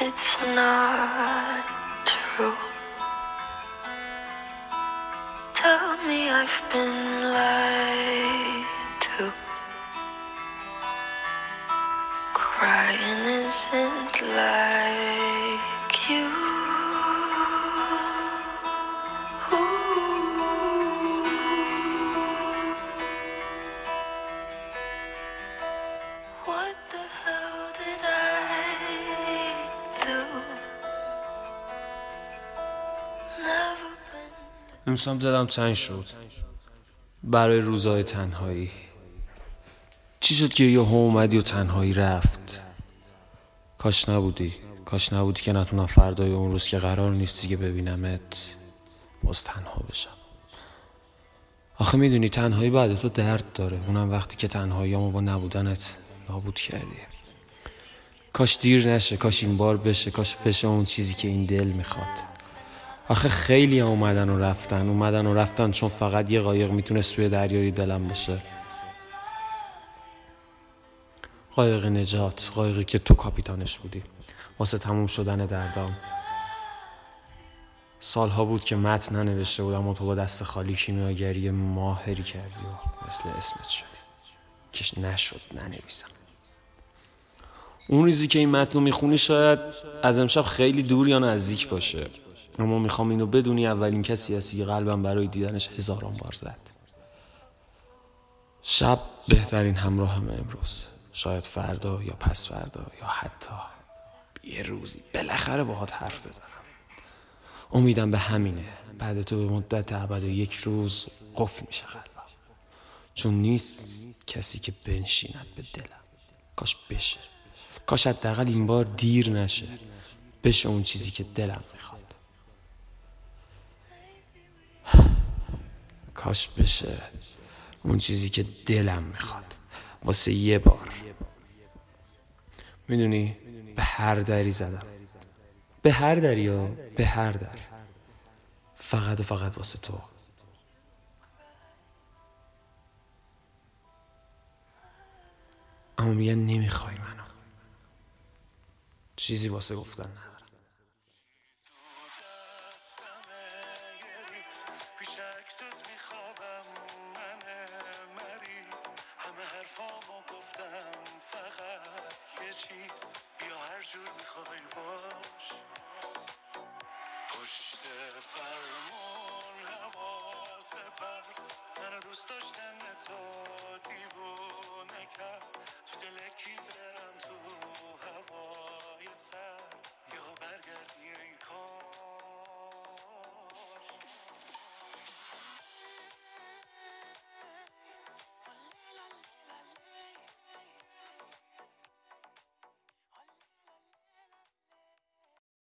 it's not true. Tell me I've been lied to. Cry innocent like امشب دلم تنگ شد. برای روزای تنهایی. چی شد که یهو اومدی و تنهایی رفت؟ کاش نبودی. کاش نبودی که نتونم فردای اون روز که قرار نیست دیگه ببینمت باز تنها بشم. آخه می‌دونی تنهایی بعد تو درد داره. اونم وقتی که تنهاییامو با نبودنت نابود کردی. کاش دیر نشه. کاش این بار بشه. کاش بشه اون چیزی که این دل می‌خواد. آخه خیلی ها اومدن و رفتن اومدن و رفتن چون فقط یه قایق می‌تونه سوی دریای دلم باشه. قایق نجات قایقی که تو کاپیتانش بودی. واسه تموم شدن دردام. سالها بود که متن ننوشته بودم و تو با دست خالی کیمیاگری ماهری کردی و مثل اسمت شدی. کش نشد ننویسم. اون ریزی که این متن می‌خونی شاید از امشب خیلی دور یا نزدیک باشه. اما می‌خوام اینو بدونی اولین کسی هستی که قلبم برای دیدنش هزاران بار زد. شب بهترین همراهم امروز. شاید فردا یا پس فردا یا حتی یه روزی. بالاخره باهات حرف بزنم. امیدم به همینه. بعد تو به مدت ابد یک روز قفل میشه قلبم. چون نیست کسی که بنشیند به دلم. کاش بشه. کاش حداقل این بار دیر نشه. بشه اون چیزی که دلم می‌خواد. کاش بشه اون چیزی که دلم می‌خواد. واسه یه بار. می‌دونی؟ به هر دری زدم. به هر دری یا به هر در. فقط و فقط واسه تو. اما میگن نمی‌خوای منو. چیزی واسه گفتن ندارم. میخوابم من مریض. همه حرفامو گفتم فقط یه چیز. بیا هر جور می‌خوای باش. پشت فرمون حواس پرت منو دوست داشتن